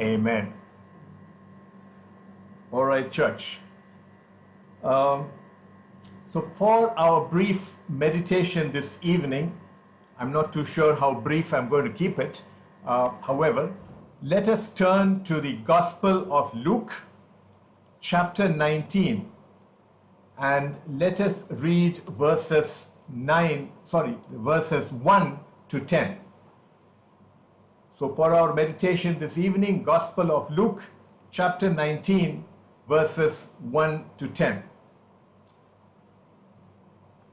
Amen. All right, church. Um, so, for our brief meditation this evening, I'm not too sure how brief I'm going to keep it. Uh, however, let us turn to the Gospel of Luke, chapter 19, and let us read verses 9, sorry, verses 1 to 10. So, for our meditation this evening, Gospel of Luke, chapter 19, verses 1 to 10.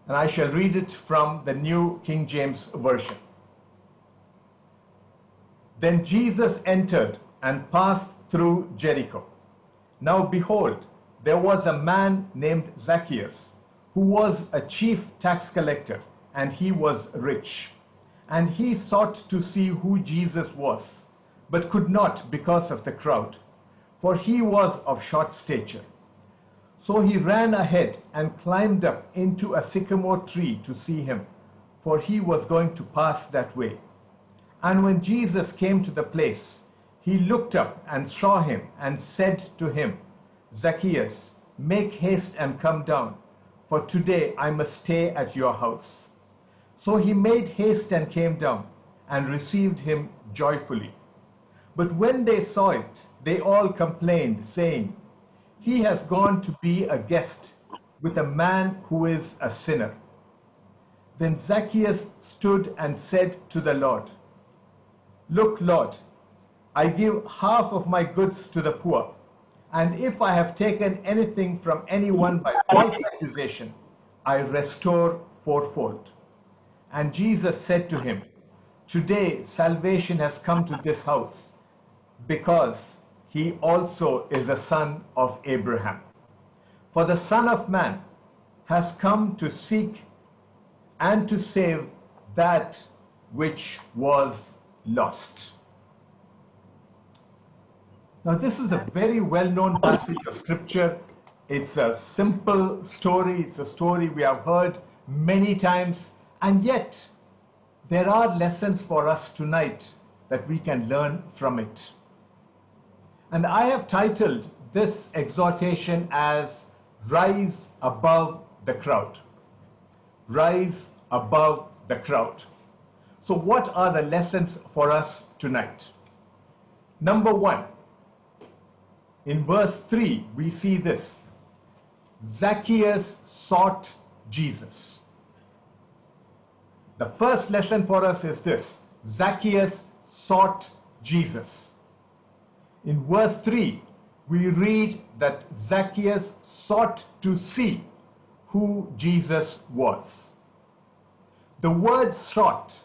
And I shall read it from the New King James Version. Then Jesus entered and passed through Jericho. Now behold, there was a man named Zacchaeus, who was a chief tax collector, and he was rich. And he sought to see who Jesus was, but could not because of the crowd, for he was of short stature. So he ran ahead and climbed up into a sycamore tree to see him, for he was going to pass that way. And when Jesus came to the place, he looked up and saw him and said to him, Zacchaeus, make haste and come down, for today I must stay at your house. So he made haste and came down and received him joyfully. But when they saw it, they all complained, saying, He has gone to be a guest with a man who is a sinner. Then Zacchaeus stood and said to the Lord, Look, Lord, I give half of my goods to the poor, and if I have taken anything from anyone by false accusation, I restore fourfold. And Jesus said to him, Today salvation has come to this house, because he also is a son of Abraham. For the Son of Man has come to seek and to save that which was lost. Now, this is a very well known passage of scripture. It's a simple story, it's a story we have heard many times, and yet there are lessons for us tonight that we can learn from it. And I have titled this exhortation as Rise Above the Crowd. Rise Above the Crowd. So, what are the lessons for us tonight? Number one, in verse 3, we see this Zacchaeus sought Jesus. The first lesson for us is this Zacchaeus sought Jesus. In verse 3, we read that Zacchaeus sought to see who Jesus was. The word sought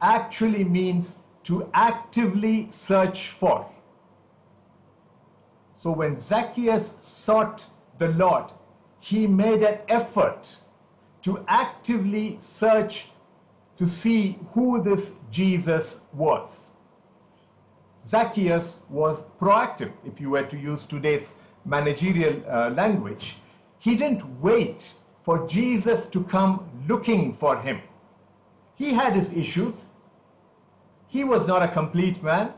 actually means to actively search for. So when Zacchaeus sought the Lord, he made an effort to actively search to see who this Jesus was. Zacchaeus was proactive, if you were to use today's managerial uh, language. He didn't wait for Jesus to come looking for him. He had his issues. He was not a complete man.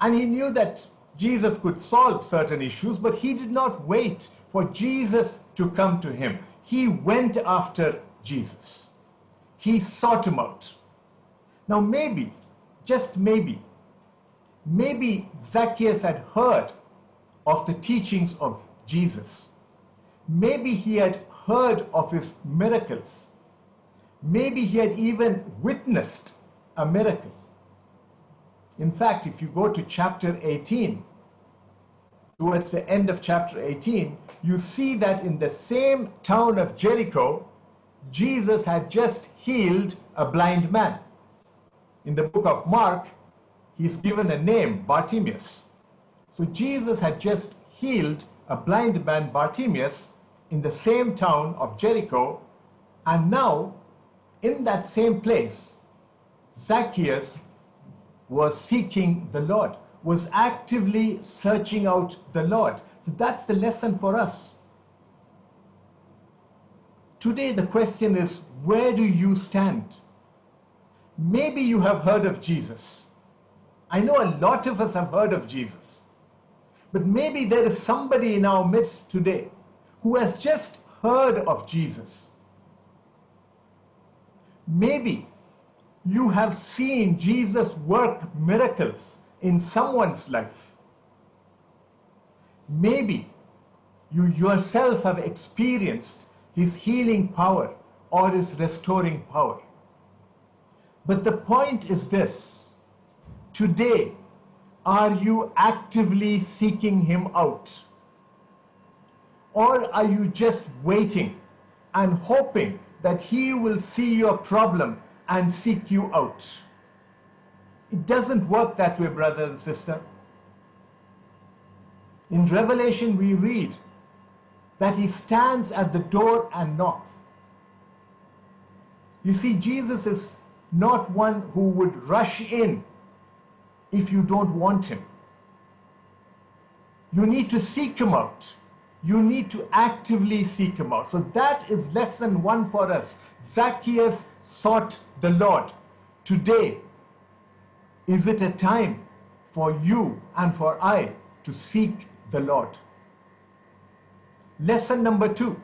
And he knew that Jesus could solve certain issues, but he did not wait for Jesus to come to him. He went after Jesus. He sought him out. Now, maybe, just maybe, maybe Zacchaeus had heard of the teachings of Jesus. Maybe he had heard of his miracles. Maybe he had even witnessed a miracle. In fact, if you go to chapter 18, towards the end of chapter 18, you see that in the same town of Jericho, Jesus had just healed a blind man. In the book of Mark, he's given a name, Bartimaeus. So Jesus had just healed a blind man, Bartimaeus, in the same town of Jericho, and now in that same place, Zacchaeus was seeking the Lord, was actively searching out the Lord. So that's the lesson for us. Today, the question is where do you stand? Maybe you have heard of Jesus I know a lot of us have heard of Jesus. But maybe there is somebody in our midst today who has just heard of Jesus. Maybe you have seen Jesus work miracles in someone's life. Maybe you yourself have experienced his healing power or his restoring power. But the point is this today, are you actively seeking him out? Or are you just waiting and hoping that he will see your problem and seek you out? It doesn't work that way, brother and sister. In Revelation, we read that he stands at the door and knocks. You see, Jesus is not one who would rush in if you don't want him. You need to seek him out. You need to actively seek him out. So that is lesson one for us. Zacchaeus sought the Lord. Today, is it a time for you and for I to seek the Lord? Lesson number two.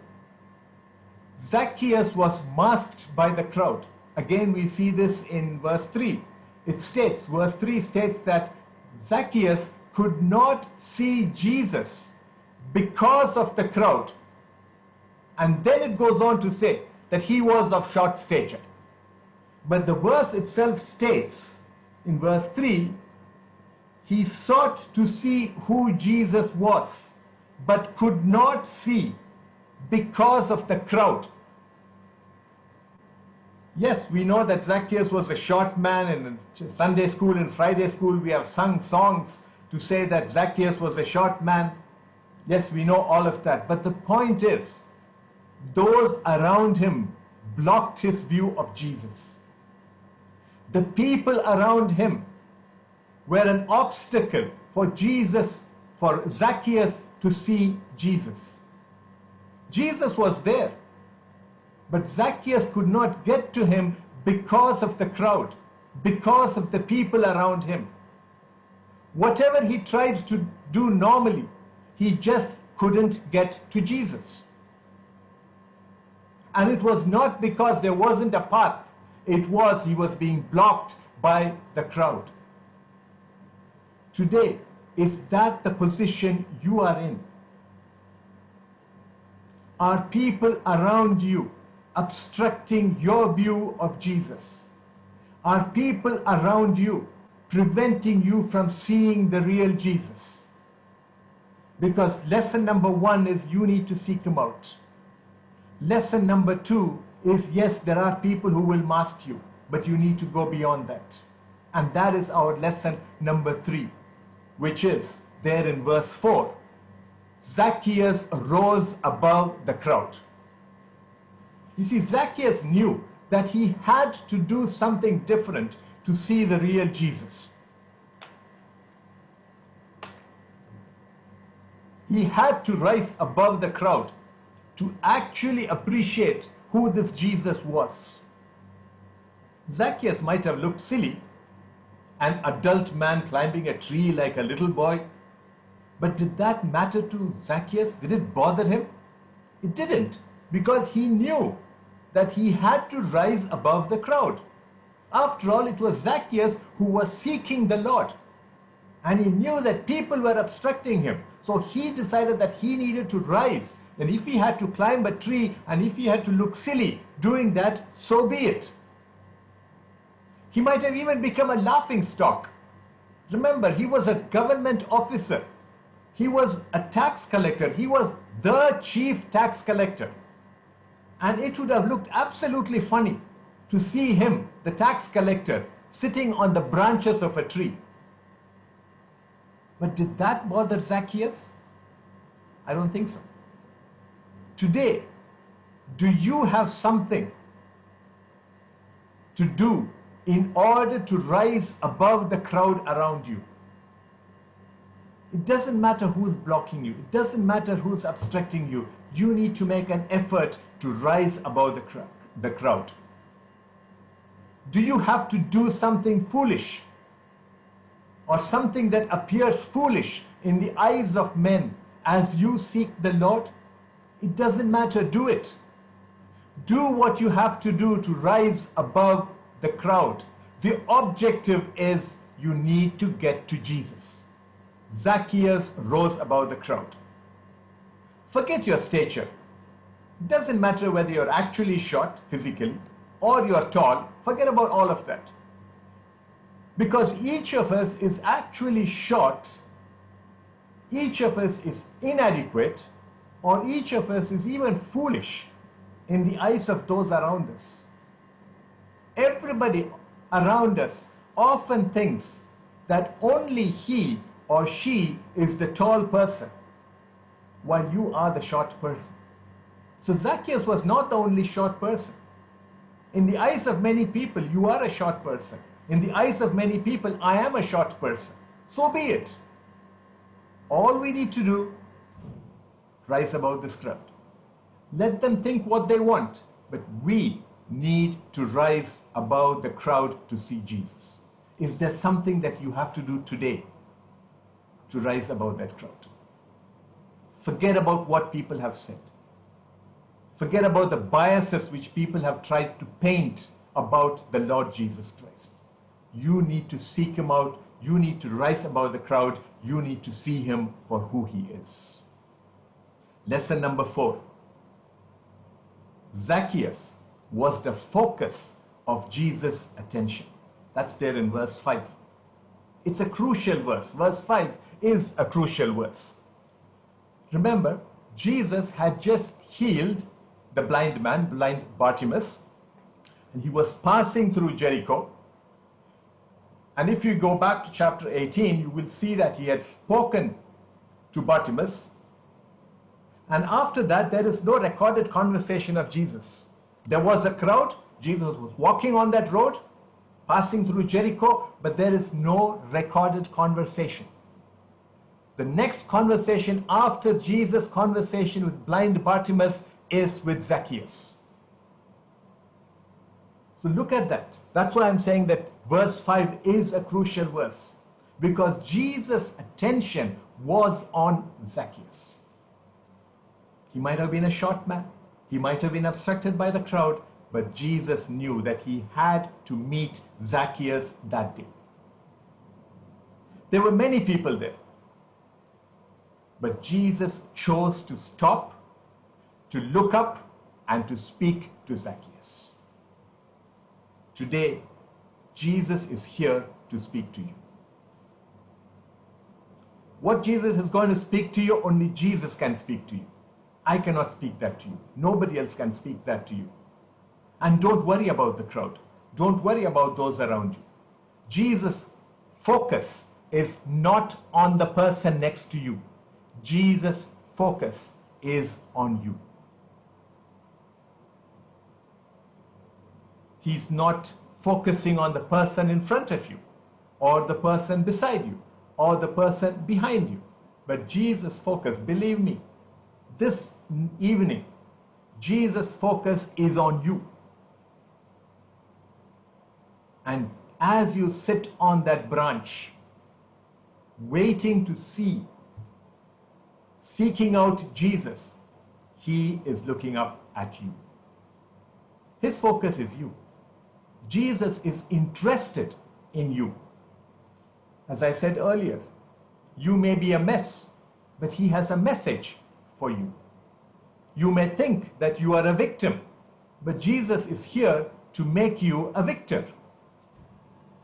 Zacchaeus was masked by the crowd. Again, we see this in verse 3. It states, verse 3 states that Zacchaeus could not see Jesus because of the crowd. And then it goes on to say that he was of short stature. But the verse itself states in verse 3 he sought to see who Jesus was, but could not see because of the crowd. Yes, we know that Zacchaeus was a short man. In Sunday school and Friday school, we have sung songs to say that Zacchaeus was a short man. Yes, we know all of that. But the point is, those around him blocked his view of Jesus. The people around him were an obstacle for Jesus, for Zacchaeus to see Jesus. Jesus was there. But Zacchaeus could not get to him because of the crowd, because of the people around him. Whatever he tried to do normally, he just couldn't get to Jesus. And it was not because there wasn't a path, it was he was being blocked by the crowd. Today, is that the position you are in? Are people around you obstructing your view of Jesus? Are people around you preventing you from seeing the real Jesus? Because lesson number one is you need to seek him out. Lesson number two is yes, there are people who will mask you, but you need to go beyond that. And that is our lesson number three, which is there in verse 4. Zacchaeus rose above the crowd. You see, Zacchaeus knew that he had to do something different to see the real Jesus. He had to rise above the crowd to actually appreciate who this Jesus was. Zacchaeus might have looked silly, an adult man climbing a tree like a little boy. But did that matter to Zacchaeus? Did it bother him? It didn't, because he knew that he had to rise above the crowd. After all, it was Zacchaeus who was seeking the Lord. And he knew that people were obstructing him. So he decided that he needed to rise. And if he had to climb a tree and if he had to look silly doing that, so be it. He might have even become a laughing stock. Remember, he was a government officer. He was a tax collector. He was the chief tax collector. And it would have looked absolutely funny to see him, the tax collector, sitting on the branches of a tree. But did that bother Zacchaeus? I don't think so. Today, do you have something to do in order to rise above the crowd around you? It doesn't matter who's blocking you. It doesn't matter who's obstructing you. You need to make an effort to rise above the, cr the crowd. Do you have to do something foolish? or something that appears foolish in the eyes of men as you seek the Lord, it doesn't matter, do it. Do what you have to do to rise above the crowd. The objective is you need to get to Jesus. Zacchaeus rose above the crowd. Forget your stature. It doesn't matter whether you're actually short physically or you're tall. Forget about all of that. Because each of us is actually short, each of us is inadequate, or each of us is even foolish in the eyes of those around us. Everybody around us often thinks that only he or she is the tall person while you are the short person. So Zacchaeus was not the only short person. In the eyes of many people, you are a short person. In the eyes of many people, I am a short person. So be it. All we need to do, rise above the script. Let them think what they want, but we need to rise above the crowd to see Jesus. Is there something that you have to do today to rise above that crowd? Forget about what people have said. Forget about the biases which people have tried to paint about the Lord Jesus Christ. You need to seek him out. You need to rise above the crowd. You need to see him for who he is. Lesson number four. Zacchaeus was the focus of Jesus' attention. That's there in verse 5. It's a crucial verse. Verse 5 is a crucial verse. Remember, Jesus had just healed the blind man, blind Bartimaeus, and he was passing through Jericho. And if you go back to chapter 18, you will see that he had spoken to Bartimaeus. And after that, there is no recorded conversation of Jesus. There was a crowd. Jesus was walking on that road, passing through Jericho, but there is no recorded conversation. The next conversation after Jesus' conversation with blind Bartimaeus is with Zacchaeus. So look at that. That's why I'm saying that verse 5 is a crucial verse because Jesus' attention was on Zacchaeus. He might have been a short man, he might have been obstructed by the crowd, but Jesus knew that he had to meet Zacchaeus that day. There were many people there. But Jesus chose to stop, to look up, and to speak to Zacchaeus. Today, Jesus is here to speak to you. What Jesus is going to speak to you, only Jesus can speak to you. I cannot speak that to you. Nobody else can speak that to you. And don't worry about the crowd. Don't worry about those around you. Jesus' focus is not on the person next to you. Jesus' focus is on you. He's not focusing on the person in front of you, or the person beside you, or the person behind you. But Jesus' focus, believe me, this evening, Jesus' focus is on you. And as you sit on that branch, waiting to see seeking out Jesus, he is looking up at you. His focus is you. Jesus is interested in you. As I said earlier, you may be a mess, but he has a message for you. You may think that you are a victim, but Jesus is here to make you a victor.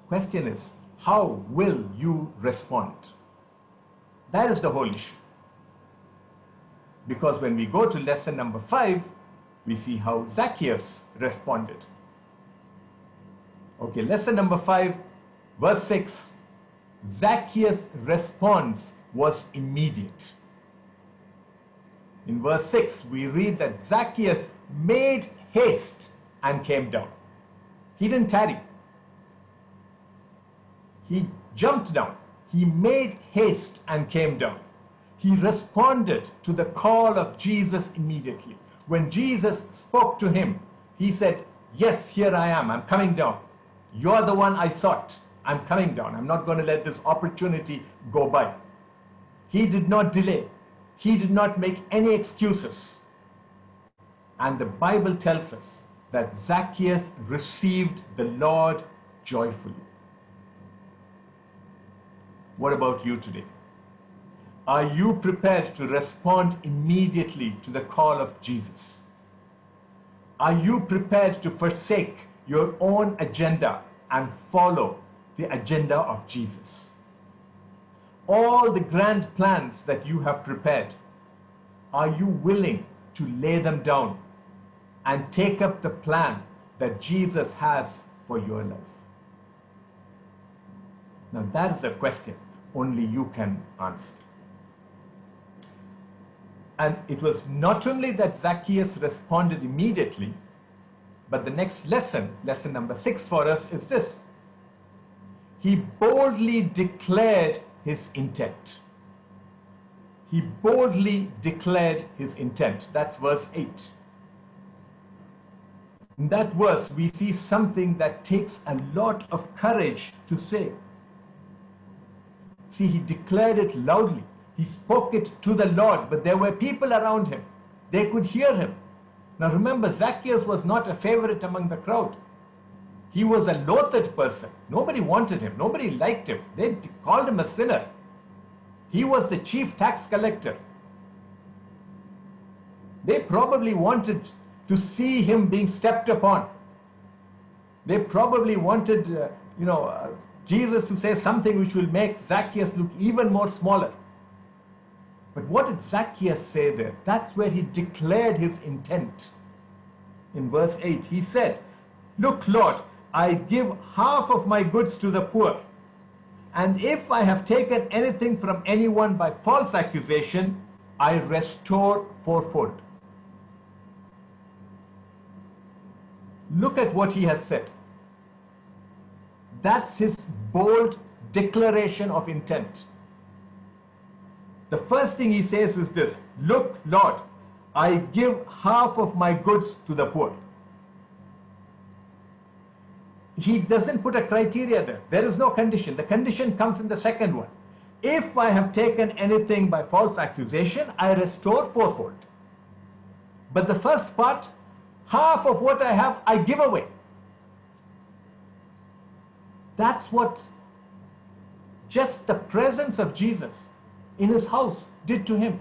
Question is, how will you respond? That is the whole issue. Because when we go to lesson number five, we see how Zacchaeus responded. Okay, lesson number five, verse six. Zacchaeus' response was immediate. In verse 6, we read that Zacchaeus made haste and came down. He didn't tarry. He jumped down. He made haste and came down he responded to the call of Jesus immediately. When Jesus spoke to him, he said, Yes, here I am. I'm coming down. You're the one I sought. I'm coming down. I'm not going to let this opportunity go by. He did not delay. He did not make any excuses. And the Bible tells us that Zacchaeus received the Lord joyfully. What about you today? Are you prepared to respond immediately to the call of Jesus? Are you prepared to forsake your own agenda and follow the agenda of Jesus? All the grand plans that you have prepared, are you willing to lay them down and take up the plan that Jesus has for your life? Now, that is a question only you can answer. And it was not only that Zacchaeus responded immediately, but the next lesson, lesson number six for us, is this. He boldly declared his intent. He boldly declared his intent. That's verse 8. In that verse, we see something that takes a lot of courage to say. See, he declared it loudly. He spoke it to the Lord, but there were people around him. They could hear him. Now remember, Zacchaeus was not a favorite among the crowd. He was a loathed person. Nobody wanted him. Nobody liked him. They called him a sinner. He was the chief tax collector. They probably wanted to see him being stepped upon. They probably wanted, uh, you know, uh, Jesus to say something which will make Zacchaeus look even more smaller. But what did Zacchaeus say there? That's where he declared his intent. In verse 8, he said, Look, Lord, I give half of my goods to the poor. And if I have taken anything from anyone by false accusation, I restore fourfold. Look at what he has said. That's his bold declaration of intent. The first thing he says is this Look, Lord, I give half of my goods to the poor. He doesn't put a criteria there. There is no condition. The condition comes in the second one. If I have taken anything by false accusation, I restore fourfold. But the first part, half of what I have, I give away. That's what just the presence of Jesus in his house did to him.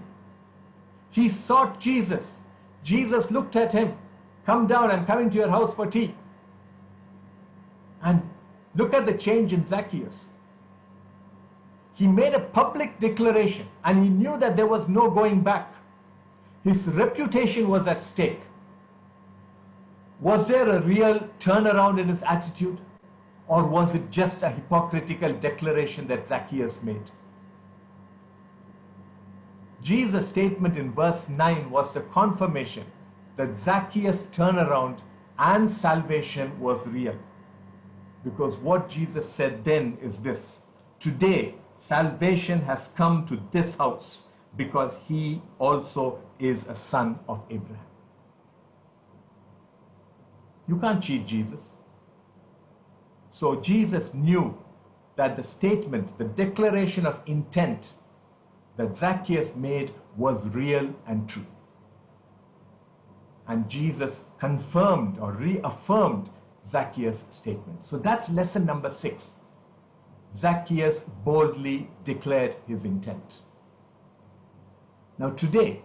He sought Jesus. Jesus looked at him. Come down, I'm coming to your house for tea. Look at the change in Zacchaeus. He made a public declaration and he knew that there was no going back. His reputation was at stake. Was there a real turnaround in his attitude? Or was it just a hypocritical declaration that Zacchaeus made? Jesus' statement in verse 9 was the confirmation that Zacchaeus' turnaround and salvation was real. Because what Jesus said then is this Today, salvation has come to this house because he also is a son of Abraham. You can't cheat Jesus. So Jesus knew that the statement, the declaration of intent that Zacchaeus made was real and true. And Jesus confirmed or reaffirmed Zacchaeus' statement. So that's lesson number six. Zacchaeus boldly declared his intent. Now, today,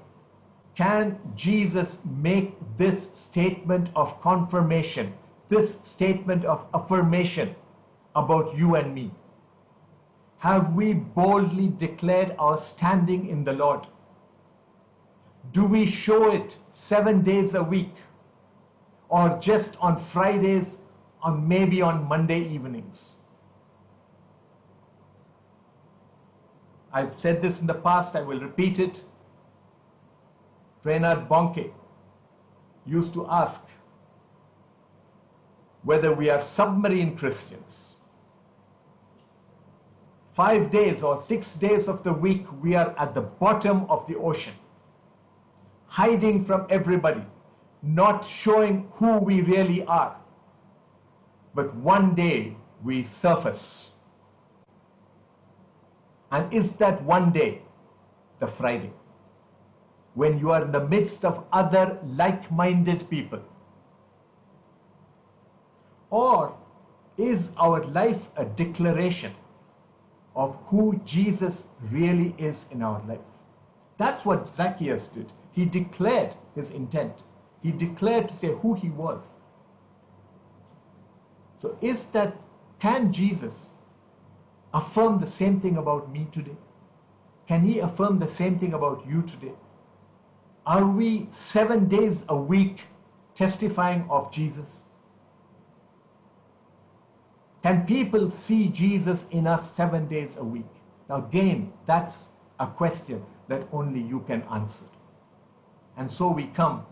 can Jesus make this statement of confirmation, this statement of affirmation about you and me? Have we boldly declared our standing in the Lord? Do we show it seven days a week? Or just on Fridays or maybe on Monday evenings? I've said this in the past, I will repeat it. Reinhard Bonnke used to ask whether we are submarine Christians five days or six days of the week, we are at the bottom of the ocean, hiding from everybody, not showing who we really are. But one day, we surface. And is that one day the Friday? When you are in the midst of other like minded people? Or is our life a declaration of who Jesus really is in our life? That's what Zacchaeus did. He declared his intent, he declared to say who he was. So, is that, can Jesus affirm the same thing about me today? Can he affirm the same thing about you today? Are we seven days a week testifying of Jesus? Can people see Jesus in us seven days a week? Now, again, that's a question that only you can answer. And so we come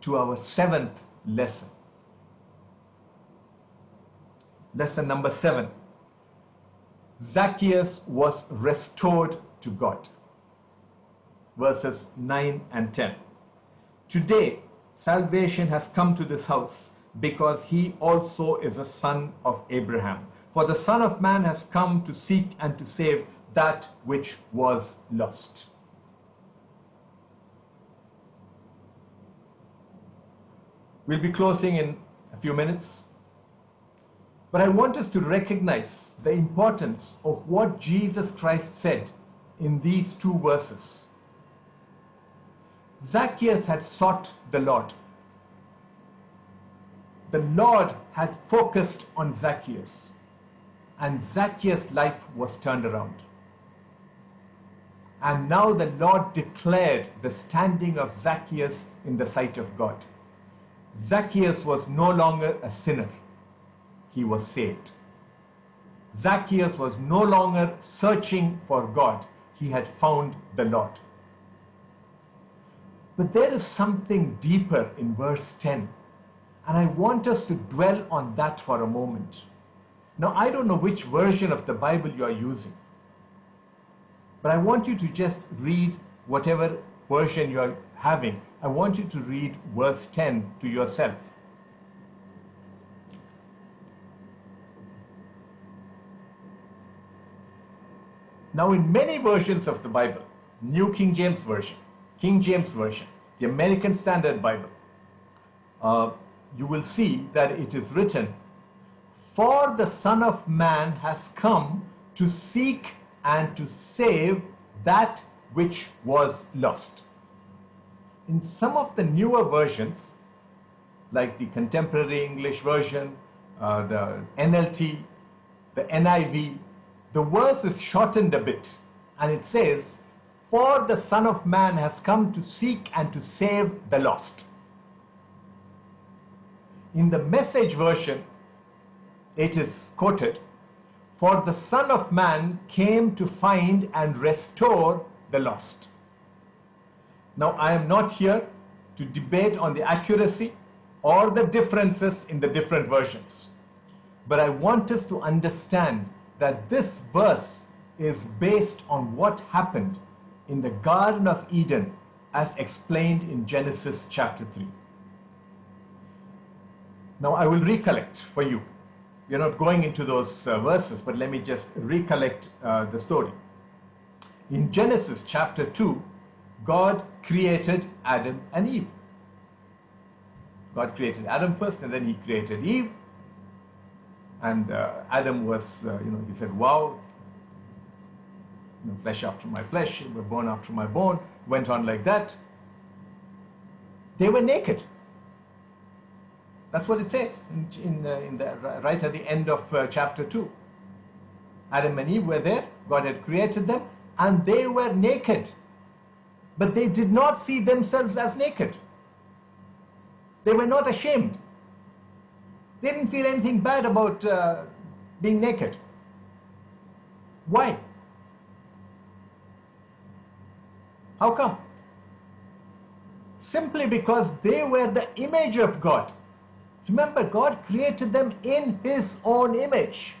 to our seventh lesson. Lesson number seven Zacchaeus was restored to God. Verses 9 and 10. Today, salvation has come to this house because he also is a son of Abraham. For the Son of Man has come to seek and to save that which was lost. We'll be closing in a few minutes. But I want us to recognize the importance of what Jesus Christ said in these two verses. Zacchaeus had sought the Lord. The Lord had focused on Zacchaeus, and Zacchaeus' life was turned around. And now the Lord declared the standing of Zacchaeus in the sight of God. Zacchaeus was no longer a sinner he was saved. Zacchaeus was no longer searching for God, he had found the Lord. But there is something deeper in verse 10, and I want us to dwell on that for a moment. Now, I don't know which version of the Bible you are using, but I want you to just read whatever version you are having. I want you to read verse 10 to yourself. Now, in many versions of the Bible, New King James Version, King James Version, the American Standard Bible, uh, you will see that it is written, For the Son of Man has come to seek and to save that which was lost. In some of the newer versions, like the Contemporary English Version, uh, the NLT, the NIV, the verse is shortened a bit and it says, For the Son of Man has come to seek and to save the lost. In the message version, it is quoted, For the Son of Man came to find and restore the lost. Now, I am not here to debate on the accuracy or the differences in the different versions, but I want us to understand that this verse is based on what happened in the Garden of Eden as explained in Genesis chapter 3. Now I will recollect for you. We are not going into those uh, verses, but let me just recollect uh, the story. In Genesis chapter 2, God created Adam and Eve. God created Adam first and then he created Eve. And uh, Adam was, uh, you know, he said, wow, you know, flesh after my flesh, bone after my bone, went on like that. They were naked. That's what it says in, in, uh, in the, right at the end of uh, chapter 2. Adam and Eve were there, God had created them, and they were naked. But they did not see themselves as naked. They were not ashamed. They didn't feel anything bad about uh, being naked. Why? How come? Simply because they were the image of God. Remember, God created them in His own image.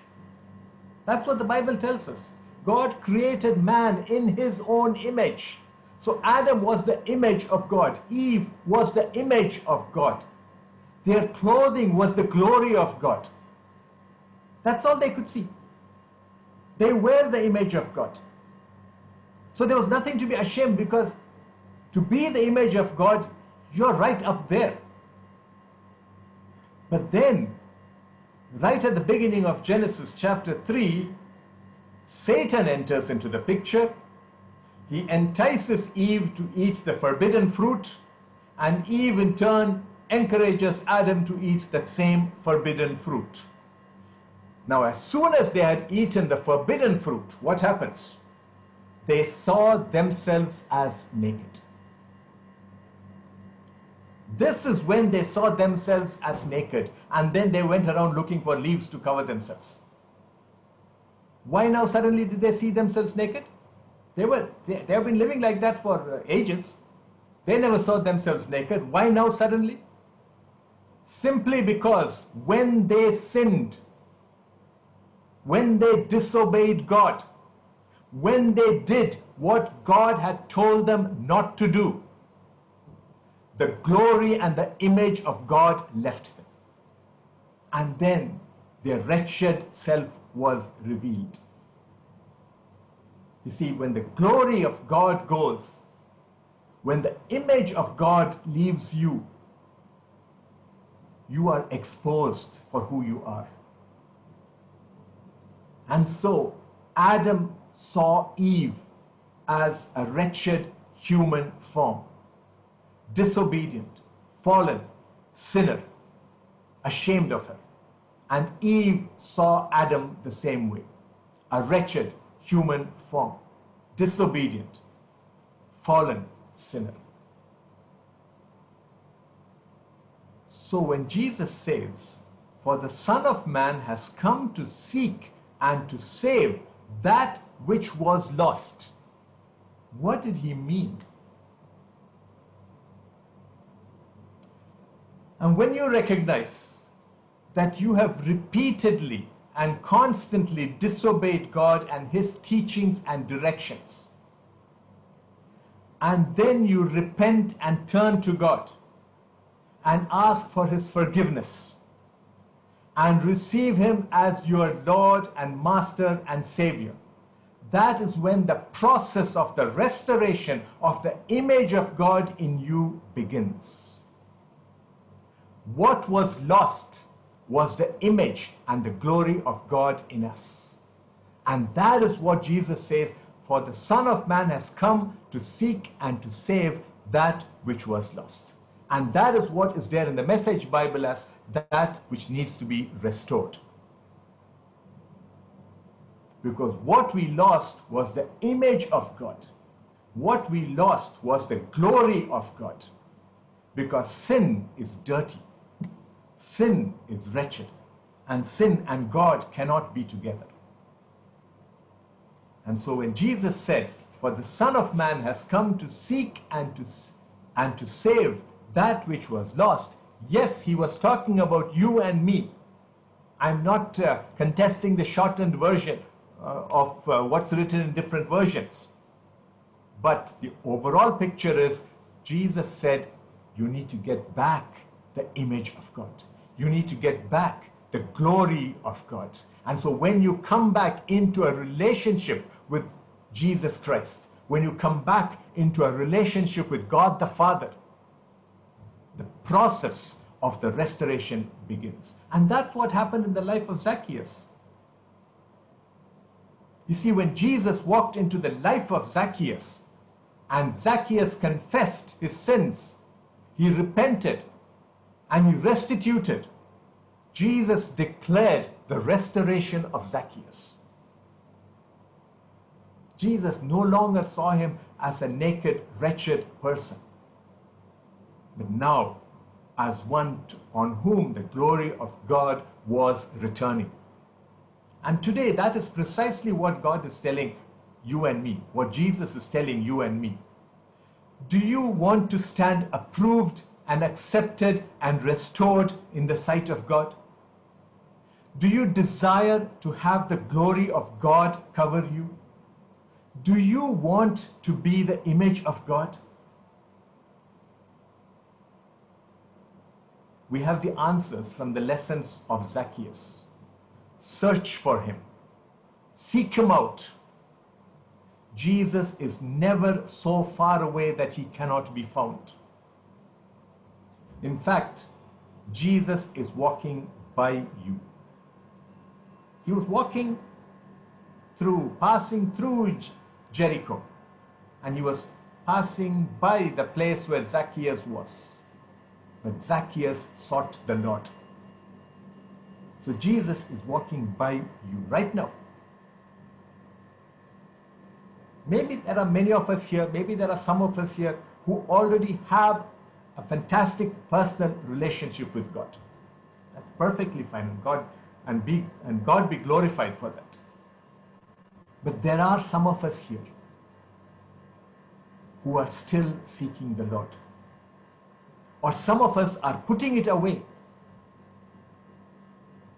That's what the Bible tells us. God created man in His own image. So Adam was the image of God. Eve was the image of God. Their clothing was the glory of God. That's all they could see. They were the image of God. So there was nothing to be ashamed because to be the image of God, you're right up there. But then, right at the beginning of Genesis chapter 3, Satan enters into the picture. He entices Eve to eat the forbidden fruit, and Eve in turn encourages Adam to eat that same forbidden fruit. Now, as soon as they had eaten the forbidden fruit, what happens? They saw themselves as naked. This is when they saw themselves as naked, and then they went around looking for leaves to cover themselves. Why now suddenly did they see themselves naked? They were they, they have been living like that for uh, ages. They never saw themselves naked. Why now suddenly? Simply because when they sinned, when they disobeyed God, when they did what God had told them not to do, the glory and the image of God left them. And then their wretched self was revealed. You see, when the glory of God goes, when the image of God leaves you, you are exposed for who you are. And so Adam saw Eve as a wretched human form, disobedient, fallen, sinner, ashamed of her. And Eve saw Adam the same way, a wretched human form, disobedient, fallen sinner. So when Jesus says, For the Son of Man has come to seek and to save that which was lost, what did he mean? And when you recognize that you have repeatedly and constantly disobeyed God and His teachings and directions, and then you repent and turn to God and ask for His forgiveness and receive Him as your Lord and Master and Savior, that is when the process of the restoration of the image of God in you begins. What was lost was the image and the glory of God in us. And that is what Jesus says, for the Son of Man has come to seek and to save that which was lost. And that is what is there in the Message Bible as that which needs to be restored. Because what we lost was the image of God. What we lost was the glory of God. Because sin is dirty. Sin is wretched. And sin and God cannot be together. And so when Jesus said, For the Son of Man has come to seek and to, and to save that which was lost, yes, he was talking about you and me. I'm not uh, contesting the shortened version uh, of uh, what's written in different versions. But the overall picture is Jesus said, You need to get back the image of God. You need to get back the glory of God. And so when you come back into a relationship with Jesus Christ, when you come back into a relationship with God the Father, the process of the restoration begins. And that's what happened in the life of Zacchaeus. You see, when Jesus walked into the life of Zacchaeus and Zacchaeus confessed his sins, he repented and he restituted, Jesus declared the restoration of Zacchaeus. Jesus no longer saw him as a naked, wretched person, but now as one on whom the glory of God was returning. And today, that is precisely what God is telling you and me, what Jesus is telling you and me. Do you want to stand approved and accepted and restored in the sight of God? Do you desire to have the glory of God cover you? Do you want to be the image of God? We have the answers from the lessons of Zacchaeus. search for him, seek him out. Jesus is never so far away that he cannot be found. In fact, Jesus is walking by you. He was walking through, passing through Jericho, and he was passing by the place where Zacchaeus was. But Zacchaeus sought the Lord. So Jesus is walking by you right now. Maybe there are many of us here, maybe there are some of us here who already have a fantastic personal relationship with God. That's perfectly fine. And God and be and God be glorified for that. But there are some of us here who are still seeking the Lord. Or some of us are putting it away.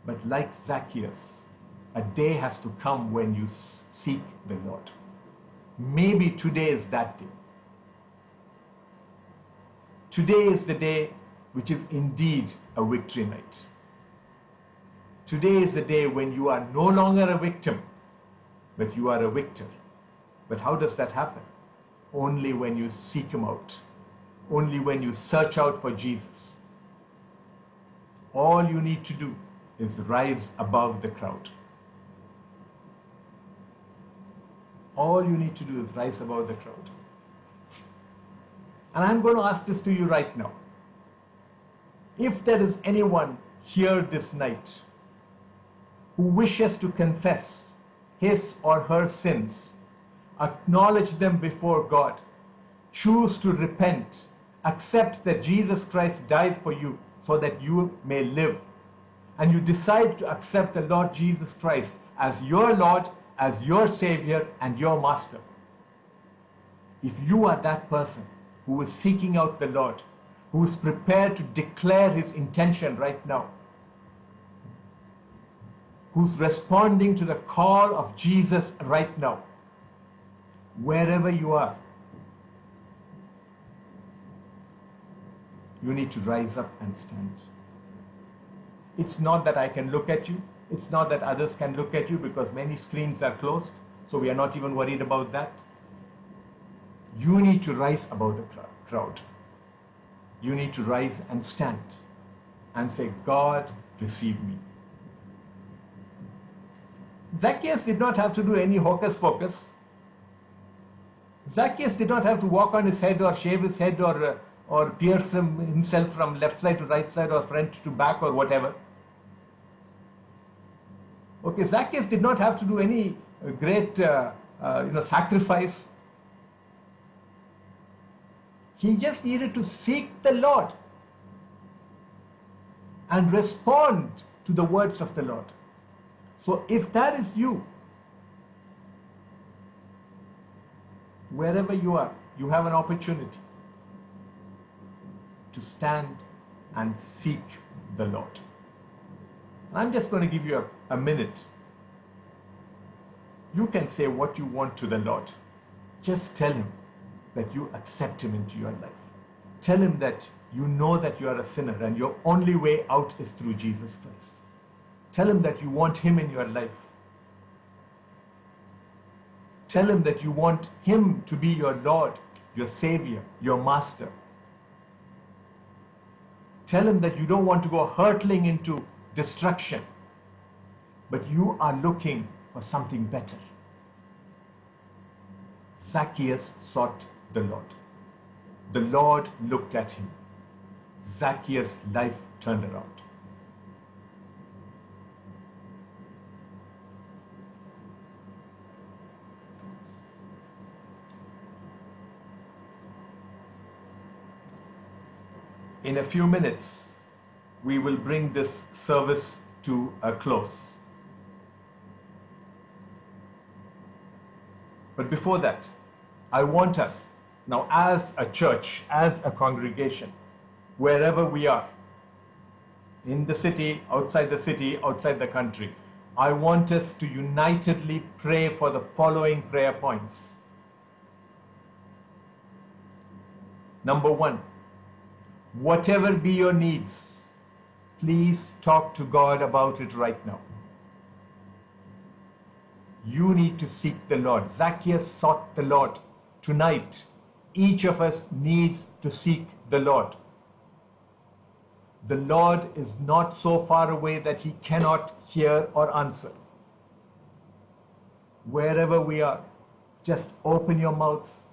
But like Zacchaeus, a day has to come when you seek the Lord. Maybe today is that day. Today is the day which is indeed a victory night. Today is the day when you are no longer a victim, but you are a victor. But how does that happen? Only when you seek Him out, only when you search out for Jesus. All you need to do is rise above the crowd. All you need to do is rise above the crowd. And I'm going to ask this to you right now. If there is anyone here this night who wishes to confess his or her sins, acknowledge them before God, choose to repent, accept that Jesus Christ died for you so that you may live, and you decide to accept the Lord Jesus Christ as your Lord, as your Savior, and your Master. If you are that person who is seeking out the Lord, who is prepared to declare his intention right now, who's responding to the call of Jesus right now, wherever you are, you need to rise up and stand. It's not that I can look at you. It's not that others can look at you because many screens are closed. So we are not even worried about that. You need to rise above the crowd. You need to rise and stand and say, God, receive me. Zacchaeus did not have to do any hocus pocus. Zacchaeus did not have to walk on his head or shave his head or, uh, or pierce him, himself from left side to right side or front to back or whatever. Okay, Zacchaeus did not have to do any uh, great uh, uh, you know, sacrifice. He just needed to seek the Lord and respond to the words of the Lord. So if that is you, wherever you are, you have an opportunity to stand and seek the Lord. I'm just going to give you a, a minute. You can say what you want to the Lord. Just tell him that you accept him into your life. Tell him that you know that you are a sinner and your only way out is through Jesus Christ. Tell him that you want him in your life. Tell him that you want him to be your Lord, your Savior, your Master. Tell him that you don't want to go hurtling into destruction, but you are looking for something better. Zacchaeus sought the Lord. The Lord looked at him. Zacchaeus' life turned around. In a few minutes, we will bring this service to a close. But before that, I want us now as a church, as a congregation, wherever we are, in the city, outside the city, outside the country, I want us to unitedly pray for the following prayer points. Number one, whatever be your needs, please talk to God about it right now. You need to seek the Lord. Zacchaeus sought the Lord. Tonight, each of us needs to seek the Lord. The Lord is not so far away that he cannot hear or answer. Wherever we are, just open your mouths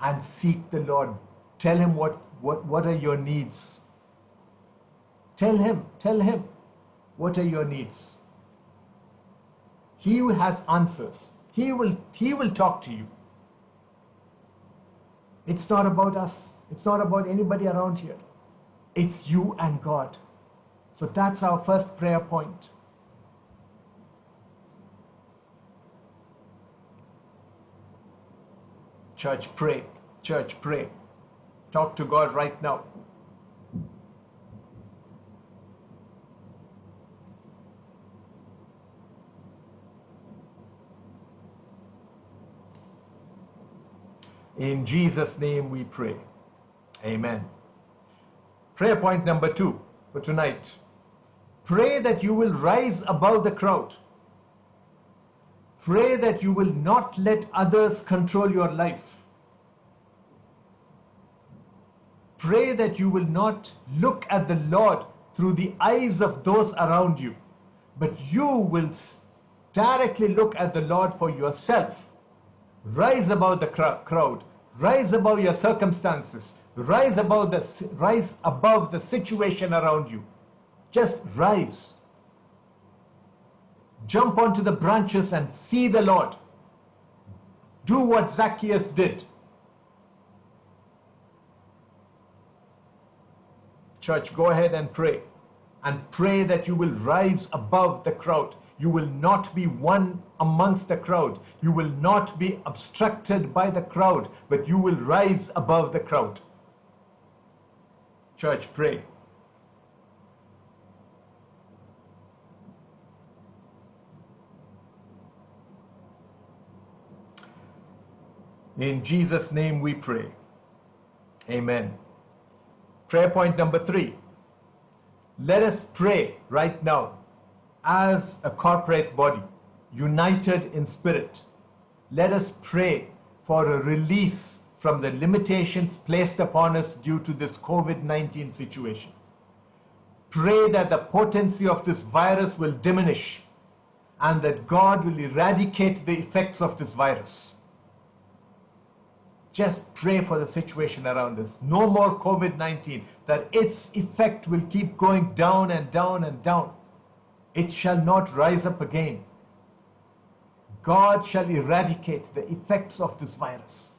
and seek the Lord. Tell him what, what, what are your needs. Tell him, tell him, what are your needs? He has answers. He will, he will talk to you. It's not about us. It's not about anybody around here. It's you and God. So that's our first prayer point. Church, pray. Church, pray. Talk to God right now. In Jesus' name we pray. Amen. Prayer point number two for tonight. Pray that you will rise above the crowd. Pray that you will not let others control your life. Pray that you will not look at the Lord through the eyes of those around you, but you will directly look at the Lord for yourself rise above the crowd. Rise above your circumstances. Rise above the rise above the situation around you. Just rise. Jump onto the branches and see the lord. Do what zacchaeus did. Church go ahead and pray. And pray that you will rise above the crowd you will not be one amongst the crowd. You will not be obstructed by the crowd, but you will rise above the crowd. Church, pray. In Jesus' name we pray. Amen. Prayer point number three. Let us pray right now as a corporate body, united in spirit, let us pray for a release from the limitations placed upon us due to this COVID 19 situation. Pray that the potency of this virus will diminish and that God will eradicate the effects of this virus. Just pray for the situation around us. No more COVID 19, that its effect will keep going down and down and down it shall not rise up again. God shall eradicate the effects of this virus.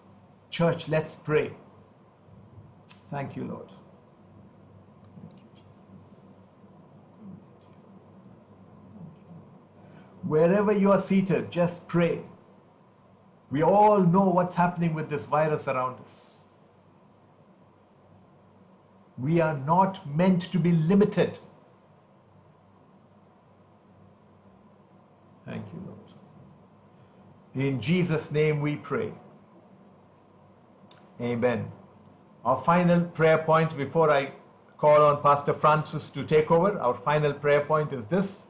Church, let's pray. Thank you, Lord. Wherever you are seated, just pray. We all know what's happening with this virus around us. We are not meant to be limited Thank you, Lord. In Jesus' name we pray. Amen. Our final prayer point before I call on Pastor Francis to take over, our final prayer point is this.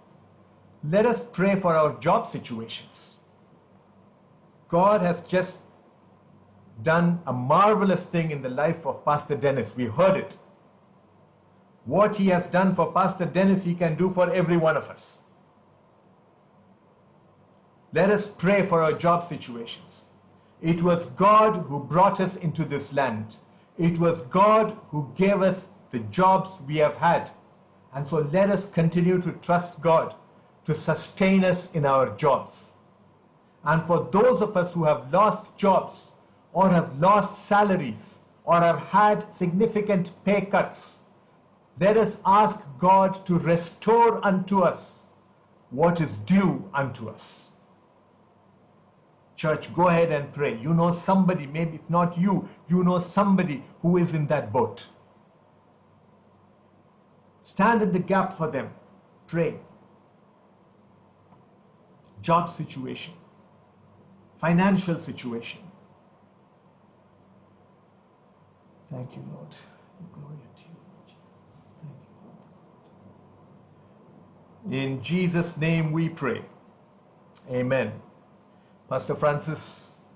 Let us pray for our job situations. God has just done a marvelous thing in the life of Pastor Dennis. We heard it. What he has done for Pastor Dennis, he can do for every one of us. Let us pray for our job situations. It was God who brought us into this land. It was God who gave us the jobs we have had. And so let us continue to trust God to sustain us in our jobs. And for those of us who have lost jobs or have lost salaries or have had significant pay cuts, let us ask God to restore unto us what is due unto us. Church, go ahead and pray. You know somebody, maybe if not you, you know somebody who is in that boat. Stand in the gap for them. Pray. Job situation, financial situation. Thank you, Lord. Glory to you, Jesus. Thank you, Lord. In Jesus' name we pray. Amen. Pastor Francis,